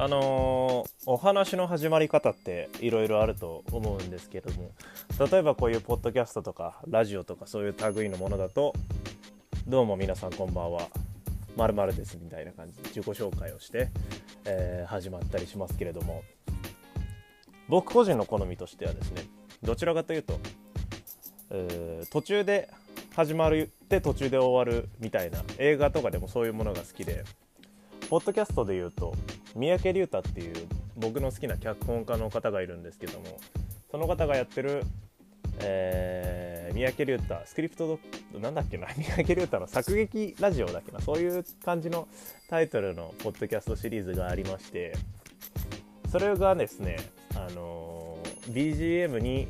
あのー、お話の始まり方っていろいろあると思うんですけれども例えばこういうポッドキャストとかラジオとかそういう類のものだと「どうも皆さんこんばんはまるです」みたいな感じで自己紹介をして、えー、始まったりしますけれども僕個人の好みとしてはですねどちらかというと、え、途中で始まるって途中で終わるみたいな映画とかでもそういうものが好きでポッドキャストで言うと三宅龍太っていう僕の好きな脚本家の方がいるんですけどもその方がやってる、えー、三宅龍太スクリプトドなんだっけな 三宅龍太の作劇ラジオだっけなそういう感じのタイトルのポッドキャストシリーズがありましてそれがですねあのー、BGM に、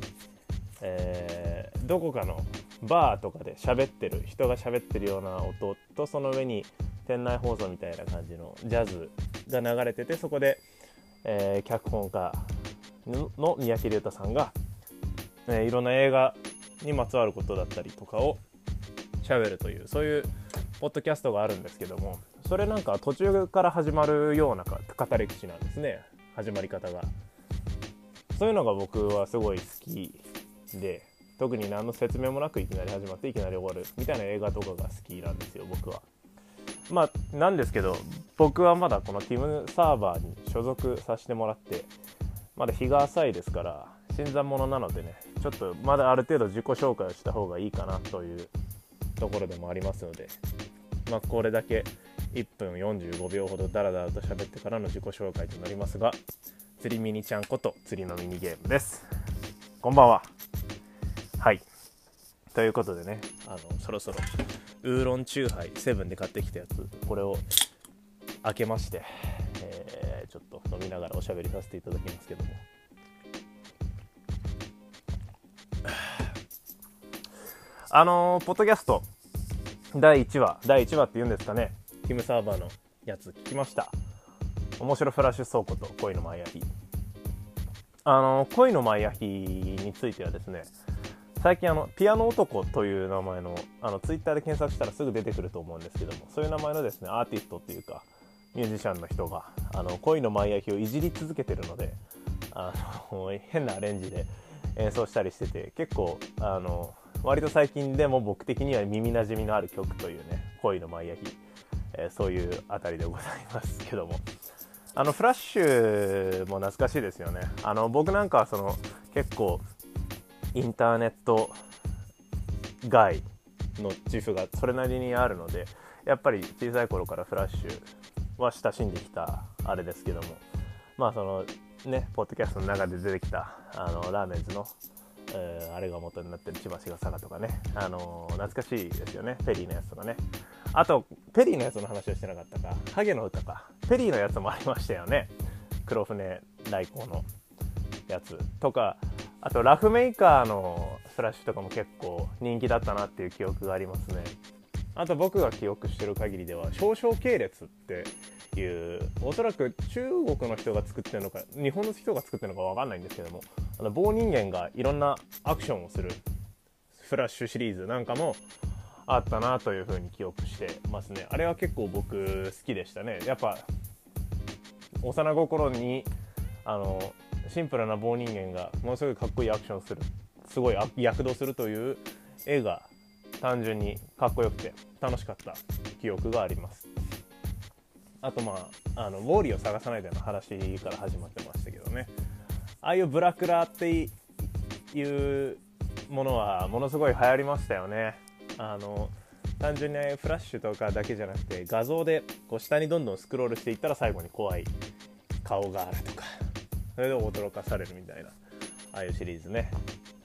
えー、どこかのバーとかで喋ってる人が喋ってるような音とその上に店内放送みたいな感じのジャズが流れててそこで、えー、脚本家の三宅龍太さんが、えー、いろんな映画にまつわることだったりとかを喋るというそういうポッドキャストがあるんですけどもそれなんか途中から始まるような語り口なんですね始まり方がそういうのが僕はすごい好きで特に何の説明もなくいきなり始まっていきなり終わるみたいな映画とかが好きなんですよ僕は。まあなんですけど僕はまだこのティムサーバーに所属させてもらってまだ日が浅いですから新参者なのでねちょっとまだある程度自己紹介をした方がいいかなというところでもありますのでまあこれだけ1分45秒ほどダラダラと喋ってからの自己紹介となりますが釣りミニちゃんこと釣りのミニゲームです。こんばんは。はい。ということでねあのそろそろウーロンチューハイセブンで買ってきたやつこれを開けまして、えー、ちょっと飲みながらおしゃべりさせていただきますけども。あのー、ポッドキャスト第1話第1話って言うんですかね。ティムサーバーのやつ聞きました。面白フラッシュ倉庫と恋のマイアヒあの、恋のマイアヒについてはですね最近あのピアノ男という名前のあのツイッターで検索したらすぐ出てくると思うんですけどもそういう名前のですねアーティストっていうかミュージシャンの人があの恋のマイアヒをいじり続けてるのであの 変なアレンジで演奏したりしてて結構あの割と最近でも僕的には耳なじみのある曲というね恋のマイアヒ、えー、そういうあたりでございますけども。あのフラッシュも懐かしいですよね。あの僕なんかその結構インターネット外の自負がそれなりにあるのでやっぱり小さい頃からフラッシュは親しんできたあれですけどもまあそのねポッドキャストの中で出てきたあのラーメンズの、えー、あれが元になってる千葉市が佐賀とかね、あのー、懐かしいですよねペリーのやつとかね。あとペリーのやつの話をしてなかったかハゲの歌か。ペリーのやつもありましたよね。黒船来航のやつとかあとラフメーカーのフラッシュとかも結構人気だったなっていう記憶がありますね。あと僕が記憶してる限りでは少々系列っていうおそらく中国の人が作ってるのか日本の人が作ってるのか分かんないんですけどもあの棒人間がいろんなアクションをするフラッシュシリーズなんかもあったなというふうに記憶してますね。あれは結構僕好きでしたね。やっぱ幼心にあのシンプルな棒人間がものすごいかっこいいアクションする。すごい躍動するという絵が単純にかっこよくて楽しかった記憶があります。あとまああのウォーリーを探さないでの話から始まってましたけどね。ああいうブラクラっていうものはものすごい流行りましたよね。あの単純にフラッシュとかだけじゃなくて画像でこう下にどんどんスクロールしていったら最後に怖い顔があるとか。それで驚かされるみたいなああいうシリーズね。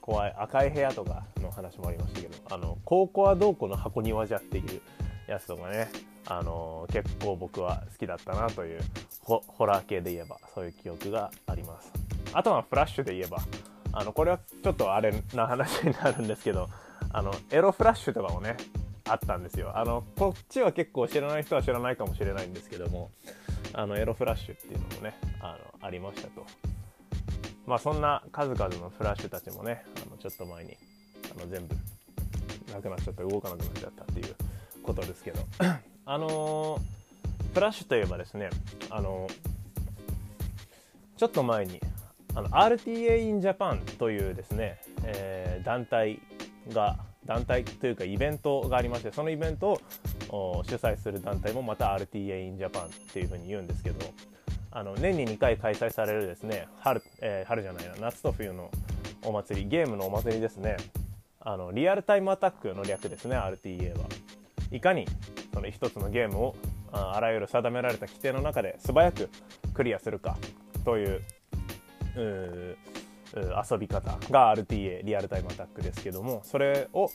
怖い赤い部屋とかの話もありましたけどあの高校はどうこの箱庭じゃっていうやつとかね。あの結構僕は好きだったなというホラー系で言えばそういう記憶があります。あとはフラッシュで言えばあのこれはちょっとあれな話になるんですけどあのエロフラッシュとかもねあったんですよ。あのこっちは結構知らない人は知らないかもしれないんですけどもあのエロフラッシュっていうのもねあのありましたと。まあそんな数々のフラッシュたちもねあのちょっと前にあの全部なくなっちゃって動かなくなっちゃったっていうことですけど。あのー、フラッシュといえばですねあのー、ちょっと前にあの RTA in Japan というですね、えー、団体が団体というかイベントがありましてそのイベントを主催する団体もまた RTA in Japan っていうふうに言うんですけどあの年に2回開催されるですね春,、えー、春じゃないな夏と冬のお祭りゲームのお祭りですね。あのリアルタイムアタックの略ですね RTA は。いかにその一つのゲームをあらゆる定められた規定の中で素早くクリアするかという遊び方が RTA リアルタイムアタックですけどもそれを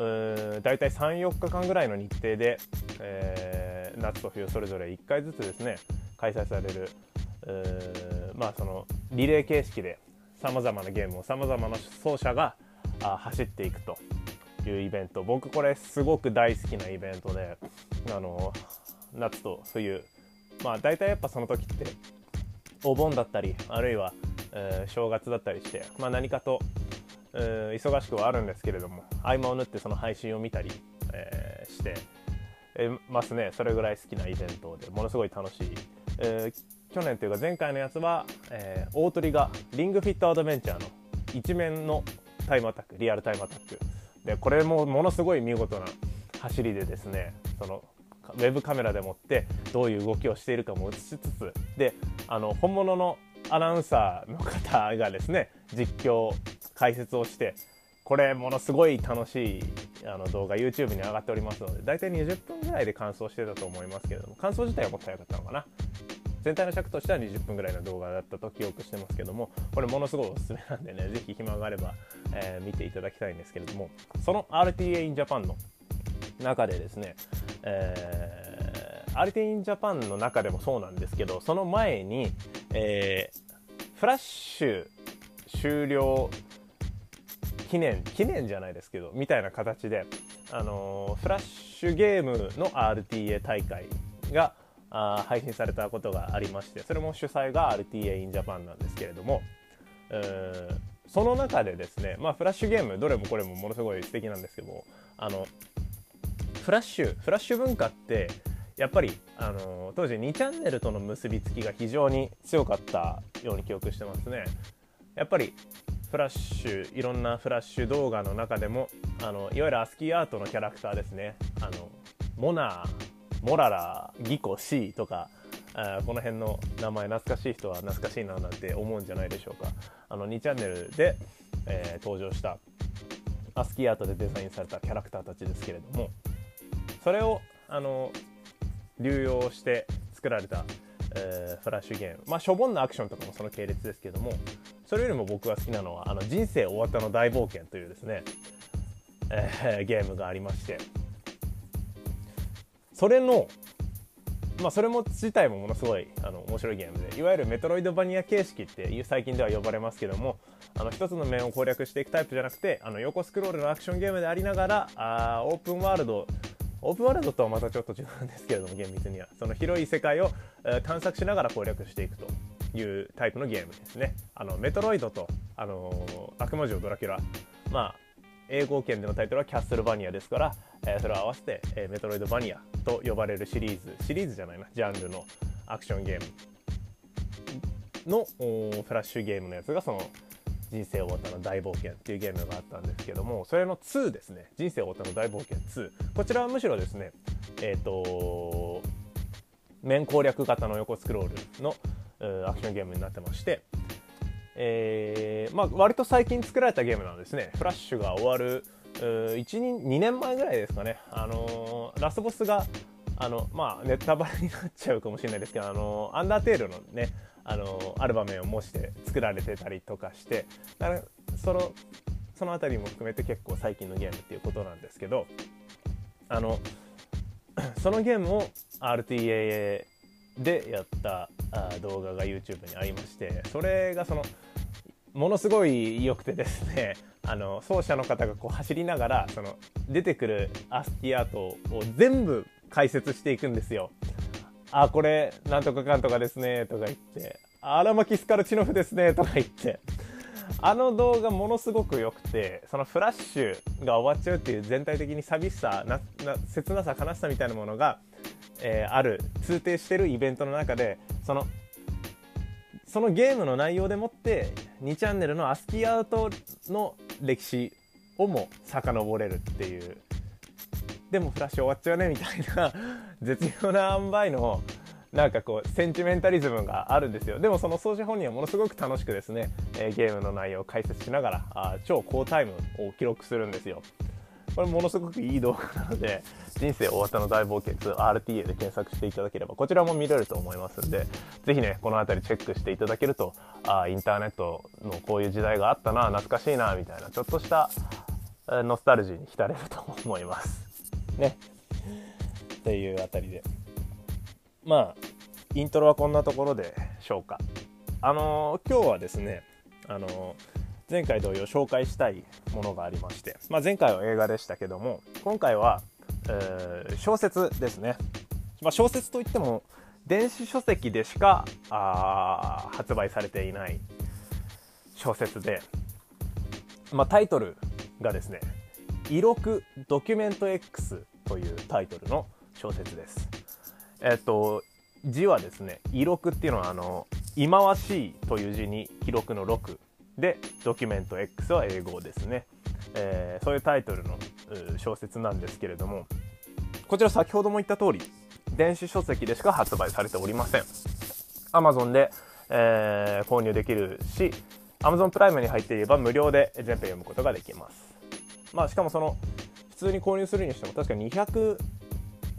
大体34日間ぐらいの日程で、えー、夏と冬それぞれ1回ずつですね開催されるまあそのリレー形式でさまざまなゲームをさまざまな奏者があ走っていくというイベント。僕これすごく大好きなイベントであの夏と冬。まあ大体やっぱその時ってお盆だったりあるいは、えー、正月だったりして、まあ、何かと、えー、忙しくはあるんですけれども合間を縫ってその配信を見たり、えー、してますね。それぐらい好きなイベントでものすごい楽しい、え去年というか前回のやつは、え大鳥がリングフィットアドベンチャーの一面のタイムアタックリアルタイムアタック。でこれもものすごい見事な走りでですねそのウェブカメラでもってどういう動きをしているかも映しつつであの本物のアナウンサーの方がですね実況解説をしてこれものすごい楽しいあの動画 YouTube に上がっておりますので大体20分ぐらいで完走してたと思いますけれども感想自体はもっと早かったのかな。全体の尺としては20分ぐらいの動画だったと記憶してますけどもこれものすごいおすすめなんでね是非暇があれば、えー、見ていただきたいんですけれどもその RTA in Japan の中でですね、えー、アルティンジャパンの中でもそうなんですけどその前に、えー、フラッシュ終了記念記念じゃないですけどみたいな形で、あの、フラッシュゲームの RTA 大会があ配信されたことがありましてそれも主催が RTA in Japan なんですけれども、その中でですね、まあ、フラッシュゲームどれもこれもものすごい素敵なんですけどもあのフラッシュフラッシュ文化ってやっぱり、あの当時2チャンネルとの結びつきが非常に強かったように記憶してますね。やっぱりフラッシュいろんなフラッシュ動画の中でもあのいわゆるアスキーアートのキャラクターですね。あのモナーモララギコシーとかあこの辺の名前懐かしい人は懐かしいななんて思うんじゃないでしょうか。あの2チャンネルで、えー、登場したアスキーアートでデザインされたキャラクターたちですけれどもそれをあの流用して作られた、えー、フラッシュゲーム。まあしょぼんなアクションとかもその系列ですけどもそれよりも僕が好きなのは「あの人生終わったの大冒険」というですね、えー、ゲームがありまして。それのまあ、それも自体もものすごいあの面白いゲームでいわゆるメトロイドバニア形式っていう最近では呼ばれますけどもあの一つの面を攻略していくタイプじゃなくてあの横スクロールのアクションゲームでありながらあオープンワールドオープンワールドとはまたちょっと違うんですけれども厳密には。その広い世界を、え探索しながら攻略していくと。いうタイプのゲームですね。あのメトロイドと、あの、悪魔城ドラキュラ。まあ英語圏でのタイトルはキャッスルバニアですから、えー、それを合わせて、えー、メトロイドバニアと呼ばれるシリーズシリーズじゃないなジャンルのアクションゲームのフラッシュゲームのやつがその人生を終わったの大冒険っていうゲームがあったんですけどもそれの2ですね。人生を終わったの大冒険2こちらはむしろですねえっ、ー、と面攻略型の横スクロールのアクションゲームになってましてえーまあ、割と最近作られたゲームなんですね。フラッシュが終わる1 2年前ぐらいですかね、あのー、ラスボスがあの、まあ、ネタバレになっちゃうかもしれないですけど、あのー、アンダーテールのねあのある場面を模して作られてたりとかしてだからそのその辺りも含めて結構最近のゲームっていうことなんですけどあの そのゲームを RTA でやった動画が YouTube にありましてそれがそのものすごい良くてですね あの奏者の方がこう走りながらその出てくるアスティアートを全部解説していくんですよ。あ、これ、なんとかかんとかですね、とか言って、アラマキスカルチノフですね、とか言って、あの動画ものすごく良くて、そのフラッシュが終わっちゃうっていう全体的に寂しさ、なな切なさ、悲しさみたいなものが、えー、ある、通底してるイベントの中で、その、そのゲームの内容でもって2チャンネルのアスキーアウトの歴史をも遡れるっていう。でもフラッシュ終わっちゃうねみたいな絶妙な塩梅のなんかこうセンチメンタリズムがあるんですよ。でもその奏者本人はものすごく楽しくですね、え、ゲームの内容を解説しながらあ超高タイムを記録するんですよ。これものすごくいい動画なので人生大型の大冒険2 RTA で検索していただければこちらも見れると思いますんでぜひねこの辺りチェックしていただけるとあインターネットのこういう時代があったな懐かしいなみたいなちょっとしたノスタルジーに浸れると思います。ね。っていうあたりで。まあイントロはこんなところでしょうかあの、今日はですねあの、前回同様紹介したいものがありまして、まあ、前回は映画でしたけども今回は、えー、小説ですね、まあ、小説といっても電子書籍でしかあ発売されていない小説で、まあ、タイトルがですね「異録ドキュメント X」というタイトルの小説です。えっと字はですね「異録」っていうのはあの「忌まわしい」という字に記録の6でドキュメント X は英語ですね、えー、そういうタイトルの小説なんですけれどもこちら先ほども言った通り電子書籍でしか発売されておりません。Amazon で、えー、購入できるし Amazon プライムに入っていれば無料で全編読むことができます。まあしかもその普通に購入するにしても確か200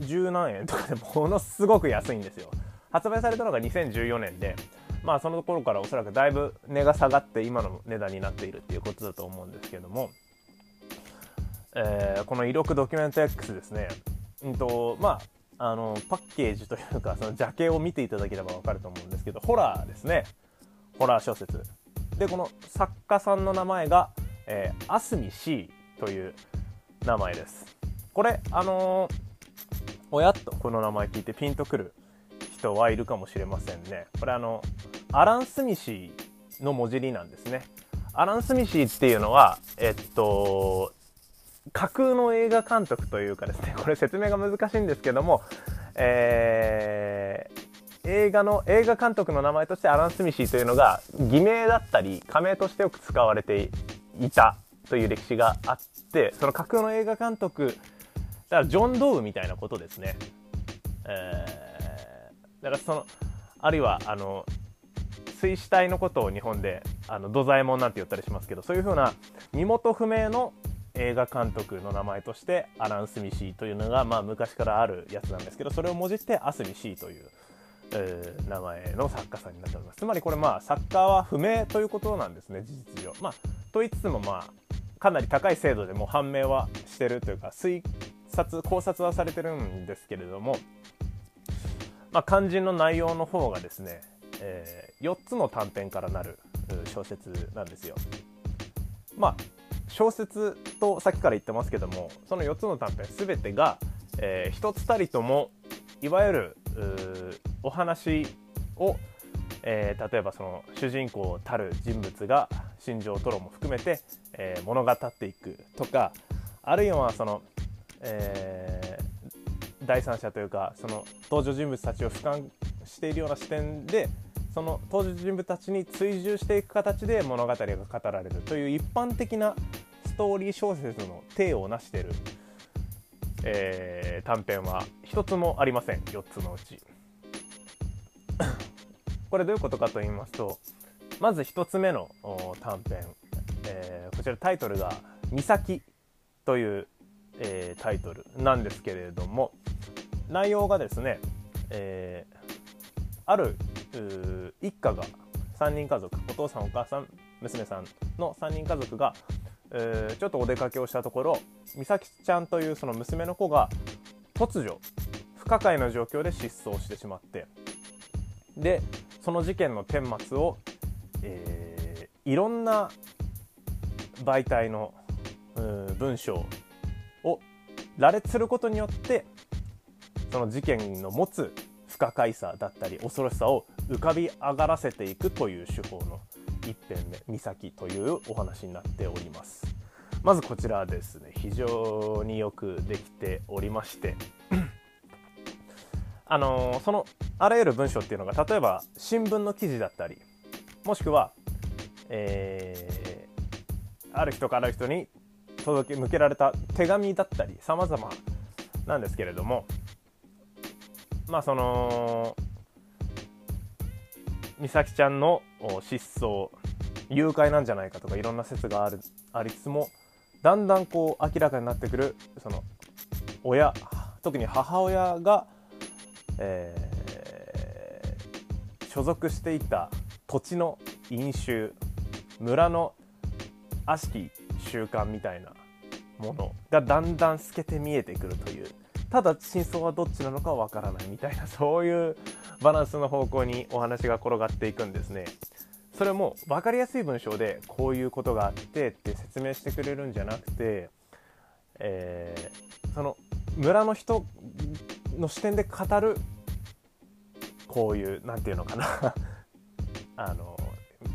10何円とかでものすごく安いんですよ。発売されたのが2014年でまあその頃からおそらくだいぶ値が下がって今の値段になっているっていうことだと思うんですけども、えー、この「威力ドキュメント X」ですね、うんとまあ、あのパッケージというかそのジャケを見ていただければ分かると思うんですけどホラーですね。ホラー小説。でこの作家さんの名前が、えー、アスミ C という名前です。これあのー、おやっとこの名前聞いてピンとくる人はいるかもしれませんね。これあのアラン・スミシーの文字りなんですね。アラン・スミシーっていうのはえっと架空の映画監督というかですね これ説明が難しいんですけどもえー、映画の映画監督の名前としてアラン・スミシーというのが偽名だったり仮名としてよく使われていたという歴史があってその架空の映画監督だからジョン・ドウみたいなことですね、えー、だからそのあるいはあの水死体のことを日本であの土左衛門なんて言ったりしますけどそういうふうな身元不明の映画監督の名前としてアラン・スミシーというのが、まあ、昔からあるやつなんですけどそれをもじってアスミシーという、えー、名前の作家さんになっております。つまりこれまあ作家は不明ということなんですね事実上。まあと言いつつもまあかなり高い精度でもう判明はしてるというか推察考察はされてるんですけれども、まあ、肝心の内容の方がですね、えー、4つの短編からなる小説なんですよ。まあ小説とさっきから言ってますけどもその4つの短編全てが、えー、一つたりともいわゆるお話を、えー、例えばその主人公たる人物が心情トロも含めて、えー、物語っていくとかあるいはその、えー、第三者というかその登場人物たちを俯瞰しているような視点でその登場人物たちに追従していく形で物語が語られるという一般的なストーリー小説の体を成している、えー、短編は一つもありません4つのうち。これどういうことかと言いますとまず1つ目の短編、えー、こちらタイトルが「岬」という、えー、タイトルなんですけれども内容がですね、えー、ある一家が3人家族お父さんお母さん娘さんの3人家族が、えー、ちょっとお出かけをしたところ美咲ちゃんというその娘の子が突如不可解な状況で失踪してしまってでその事件の顛末をえー、いろんな媒体の文章羅列することによってその事件の持つ不可解さだったり恐ろしさを浮かび上がらせていくという手法の一編目「岬」というお話になっております。まずこちらですね。非常によくできておりまして。あのー、そのあらゆる文章っていうのが例えば新聞の記事だったりもしくは、えー、ある人からある人に届け 向けられた手紙だったり様々なんですけれどもまあその美咲ちゃんの失踪誘拐なんじゃないかとかいろんな説があるありつつもだんだんこう明らかになってくるその親特に母親が、えー、所属していた土地の飲酒村の悪しき習慣みたいなものがだんだん透けて見えてくるというただ真相はどっちなのかわからないみたいな そういうバランスの方向にお話が転がっていくんですね。それも分かりやすい文章でこういうことがあってって説明してくれるんじゃなくて、えー、その村の人の視点で語るこういう何て言うのかな あの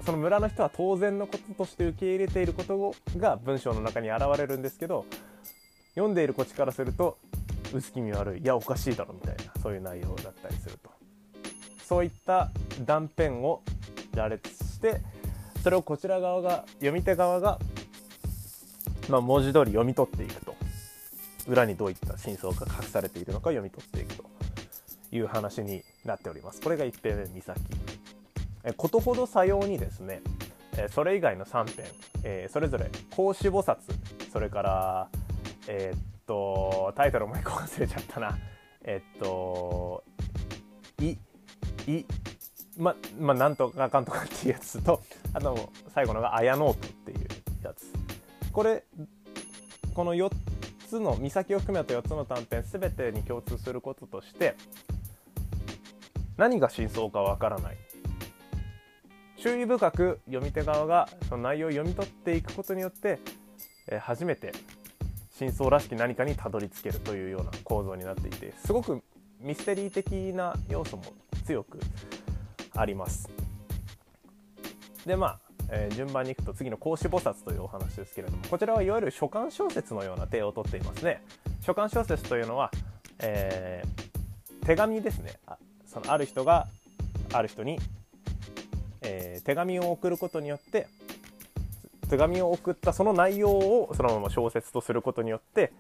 その村の人は当然のこととして受け入れていることが文章の中に現れるんですけど読んでいるこっちからすると薄気味悪いいやおかしいだろみたいなそういう内容だったりすると。そういった断片を羅列してそれをこちら側が読み手側が、まあ、文字通り読み取っていくと。裏にどういった真相が隠されているのか読み取っていくという話になっております。これが一編目岬ことほどさようにですねそれ以外の3編、えー、それぞれ孔子菩薩それからえー、っとタイトルも一個忘れちゃったな。えー、っといいままあなんとかかんとかっていうやつとあと最後のが「あやノート」っていうやつ。これこの4つの岬を含めた4つの短編全てに共通することとして何が真相かわからない。注意深く読み手側がその内容を読み取っていくことによって、え初めて真相らしき何かにたどり着けるというような構造になっていてすごくミステリー的な要素も強くあります。でまあ、えー、順番にいくと次の孔子菩薩というお話ですけれどもこちらはいわゆる書簡小説のような手をとっていますね。書簡小説というのは、えー、手紙ですねあそのある人がある人に、えー、手紙を送ることによって手紙を送ったその内容をそのまま小説とすることによって、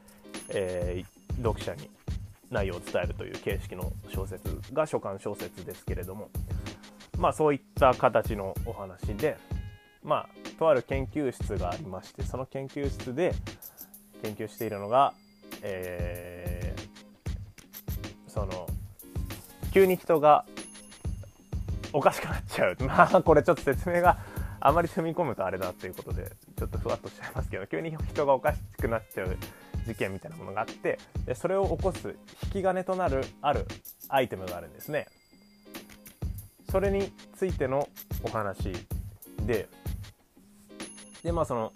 えー、読者に内容を伝えるという形式の小説が書簡小説ですけれどもまあそういった形のお話でまあとある研究室がありましてその研究室で研究しているのが、えー、その急に人がおかしくなっちゃうまあこれちょっと説明があまり踏み込むとあれだっていうことでちょっとふわっとしちゃいますけど急に人がおかしくなっちゃう事件みたいなものがあってでそれを起こす引き金となるあるアイテムがあるんですね。それについてのお話ででまあその、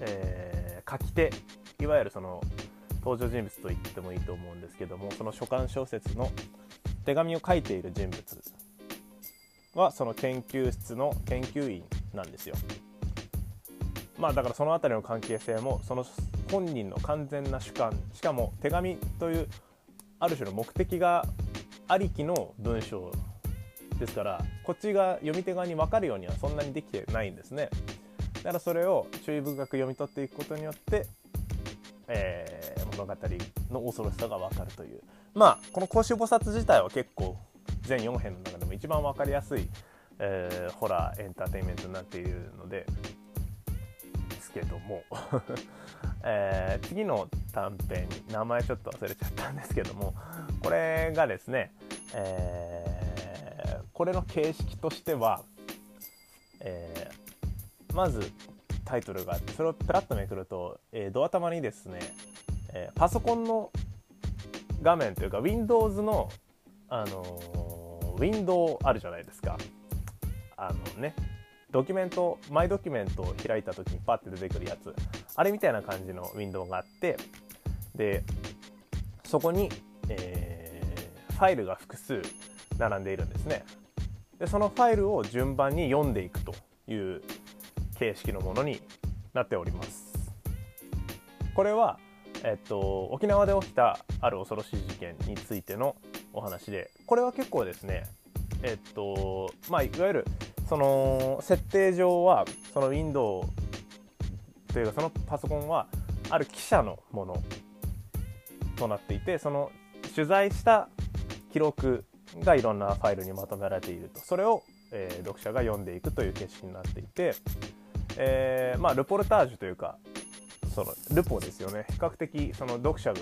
えー、書き手いわゆるその登場人物と言ってもいいと思うんですけどもその書簡小説の手紙を書いている人物はその研究室の研究員なんですよ。まあだからその辺りの関係性もその本人の完全な主観しかも手紙というある種の目的がありきの文章ですからこっちが読み手側に分かるようにはそんなにできてないんですねだからそれを注意深く読み取っていくことによって、えー、物語の恐ろしさが分かるというまあこの公衆菩薩自体は結構全4編の中でも一番分かりやすい、えー、ホラーエンターテインメントになっているのでですけども えー、次の短編に名前ちょっと忘れちゃったんですけどもこれがですね、えー、これの形式としては、えー、まずタイトルがあってそれをプラッとめくると、えー、ドア玉にですね、えー、パソコンの画面というか Windows の、あの、ウィンドウあるじゃないですか。あのねドキュメントマイドキュメントを開いた時にパッて出てくるやつ。あれみたいな感じのウィンドウがあってでそこに、えー、ファイルが複数並んでいるんですね。でそのファイルを順番に読んでいくという形式のものになっております。これは、えっと、沖縄で起きたある恐ろしい事件についてのお話で。これは結構ですねえっとまあいわゆるその設定上はその Windows というかそのパソコンはある記者のものとなっていてその取材した記録がいろんなファイルにまとめられていると。それを、えー、読者が読んでいくという形式になっていて、えー、まあルポルタージュというかそのルポですよね。比較的その読者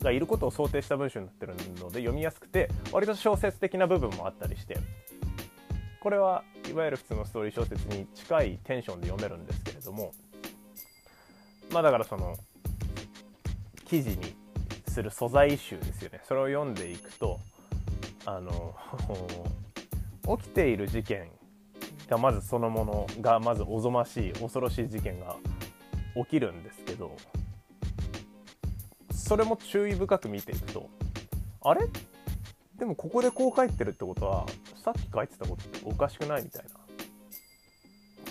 がいることを想定した文章になってるので読みやすくて割と小説的な部分もあったりしてこれはいわゆる普通のストーリー小説に近いテンションで読めるんですけれどもまあだからその記事にする素材集ですよね。それを読んでいくとあの 起きている事件がまずそのものがまずおぞましい恐ろしい事件が起きるんですけどそれも注意深く見ていくとあれ？でもここでこう書いてるってことはさっき書いてたことっておかしくないみたいな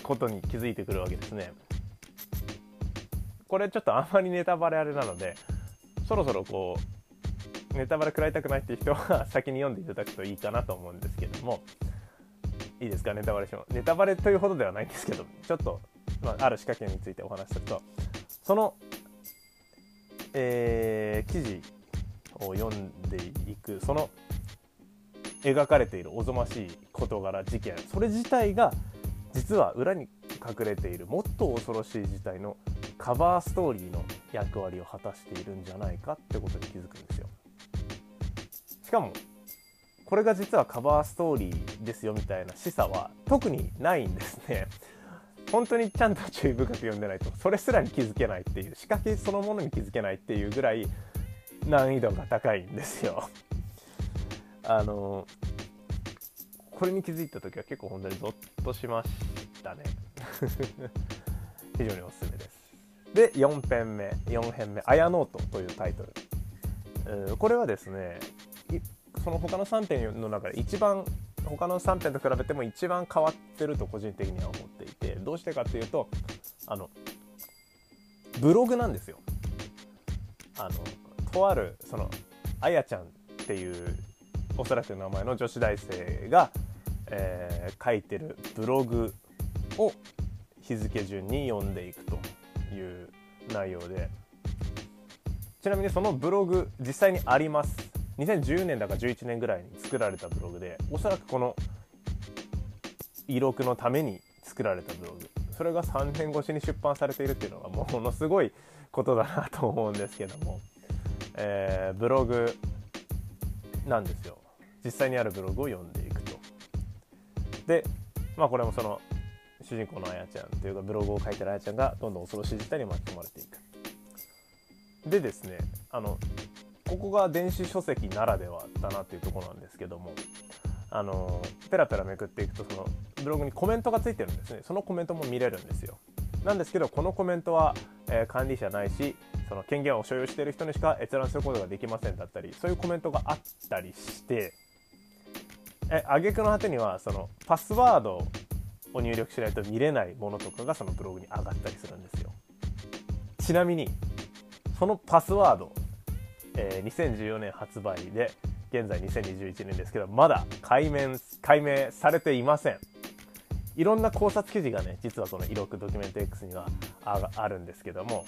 ことに気づいてくるわけですね。これちょっとあんまりネタバレあれなのでそろそろこうネタバレ食らいたくないっていう人は先に読んでいただくといいかなと思うんですけどもいいですか？ネタバレしもネタバレというほどではないんですけどちょっと、まあ、ある仕掛けについてお話しするとその、えー、記事を読んでいくその描かれているおぞましい事柄事件それ自体が実は裏に隠れているもっと恐ろしい事態のカバーストーリーの役割を果たしているんじゃないかってことに気づくんですよ。しかもこれが実はカバーストーリーですよみたいな示唆は特にないんですね。本当にちゃんと注意深く読んでないとそれすらに気づけないっていう仕掛けそのものに気づけないっていうぐらい難易度が高いんですよ。あのこれに気づいた時は結構本当にゾッとしましたね。非常におすすめです。で4編目4編目「あやノート」というタイトル、えー、これはですねその他の3編の中で一番他の3編と比べても一番変わってると個人的には思っていてどうしてかっていうとあのブログなんですよ。あのとあるそのあやちゃんっていうおそらく名前の女子大生が、えー、書いてるブログを日付順に読んでいくという内容で。ちなみにそのブログ実際にあります。2010年だか11年ぐらいに作られたブログでおそらくこの記録のために作られたブログそれが3年越しに出版されているっていうのがものすごいことだなと思うんですけども、えー、ブログなんですよ実際にあるブログを読んでいくと。でまあこれもその主人公のあやちゃんというかブログを書いてるあやちゃんがどんどん恐ろしい事態に巻き込まれていく。でですねあのここが電子書籍ならではだなっていうところなんですけどもあのペラペラめくっていくとそのブログにコメントがついてるんですね。そのコメントも見れるんですよ。なんですけどこのコメントは、えー、管理者ないしその権限を所有している人にしか閲覧することができませんだったりそういうコメントがあったりしてえ挙句の果てにはそのパスワードを入力しないと見れないものとかがそのブログに上がったりするんですよ。ちなみにそのパスワード、えー、2014年発売で現在2021年ですけどまだ解明解明されていません。いろんな考察記事がね実はこの「イロクドキュメント X」にはあるんですけども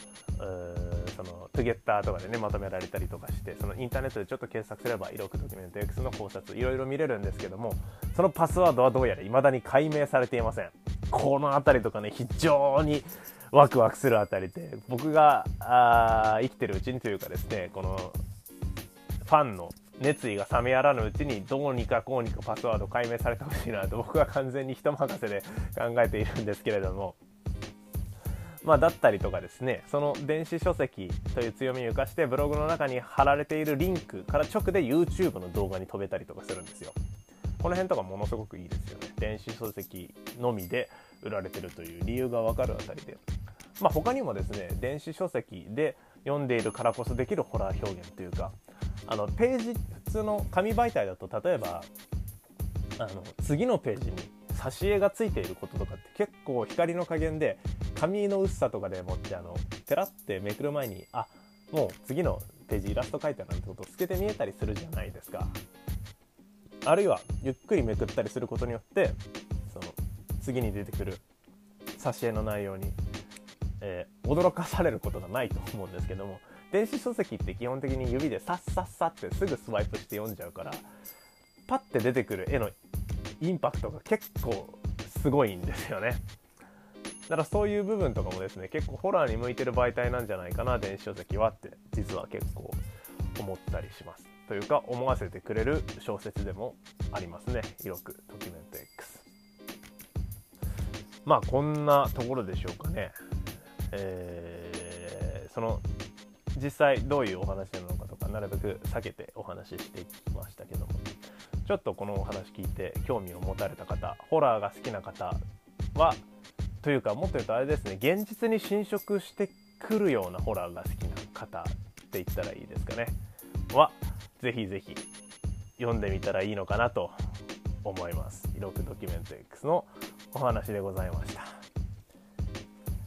そのトゥゲッターとかでねまとめられたりとかしてそのインターネットでちょっと検索すれば「イロクドキュメント X」の考察いろいろ見れるんですけどもそのパスワードはどうやら未だに解明されていません。この辺りとかね非常にワクワクするあたりで僕があ生きてるうちにというかですねこのファンの熱意が冷めやらぬうちにどうにかこうにかパスワード解明されてほしいなと僕は完全に人任せで考えているんですけれども。まあ、だったりとかですねその電子書籍という強みを生かしてブログの中に貼られているリンクから直で YouTube の動画に飛べたりとかするんですよ。この辺とかものすごくいいですよね。電子書籍のみで売られてるという理由がわかるあたりで。まあ他にもですね電子書籍で読んでいるからこそできるホラー表現というかあのページ普通の紙媒体だと例えばあの次のページに挿絵がついていることとかって結構光の加減で紙の薄さとかでもってあのペラってめくる前にあもう次のページイラスト描いてあるなんてことを透けて見えたりするじゃないですか。あるいはゆっくりめくったりすることによってその次に出てくる挿絵の内容に、えー、驚かされることがないと思うんですけども電子書籍って基本的に指でさっさっさってすぐスワイプして読んじゃうからパッて出てくる絵のインパクトが結構すごいんですよね。だからそういう部分とかもですね結構ホラーに向いてる媒体なんじゃないかな電子書籍はって実は結構思ったりします。というか思わせてくれる小説でもありますね。広くドキュメント X まあこんなところでしょうかね。えー、その実際どういうお話なのかとかなるべく避けてお話ししていきましたけども。ちょっとこのお話聞いて興味を持たれた方ホラーが好きな方はというかもっと言うとあれですね現実に侵食してくるようなホラーが好きな方って言ったらいいですかね。はぜひぜひ読んでみたらいいのかなと思います。イロクドキュメント X のお話でございました。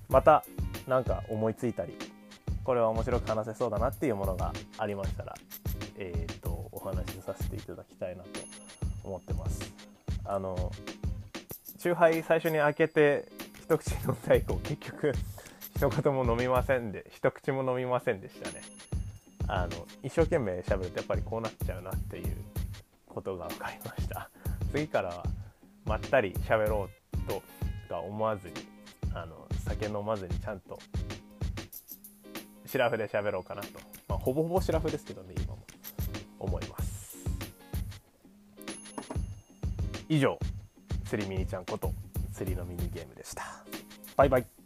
また何か思いついたりこれは面白く話せそうだなっていうものがありましたら、えーと、お話しさせていただきたいなと思ってます。あの酎ハイ最初に開けて一口飲んだ以降結局一言も飲みませんで一口も飲みませんでしたねあの一生懸命喋るとやっぱりこうなっちゃうなっていうことが分かりました。次からはまったり喋ろうとか思わずにあの酒飲まずにちゃんとシラフで喋ろうかなと、まあ、ほぼほぼシラフですけどね今も思います。以上釣りミニちゃんこと釣りのミニゲームでした。バイバイ。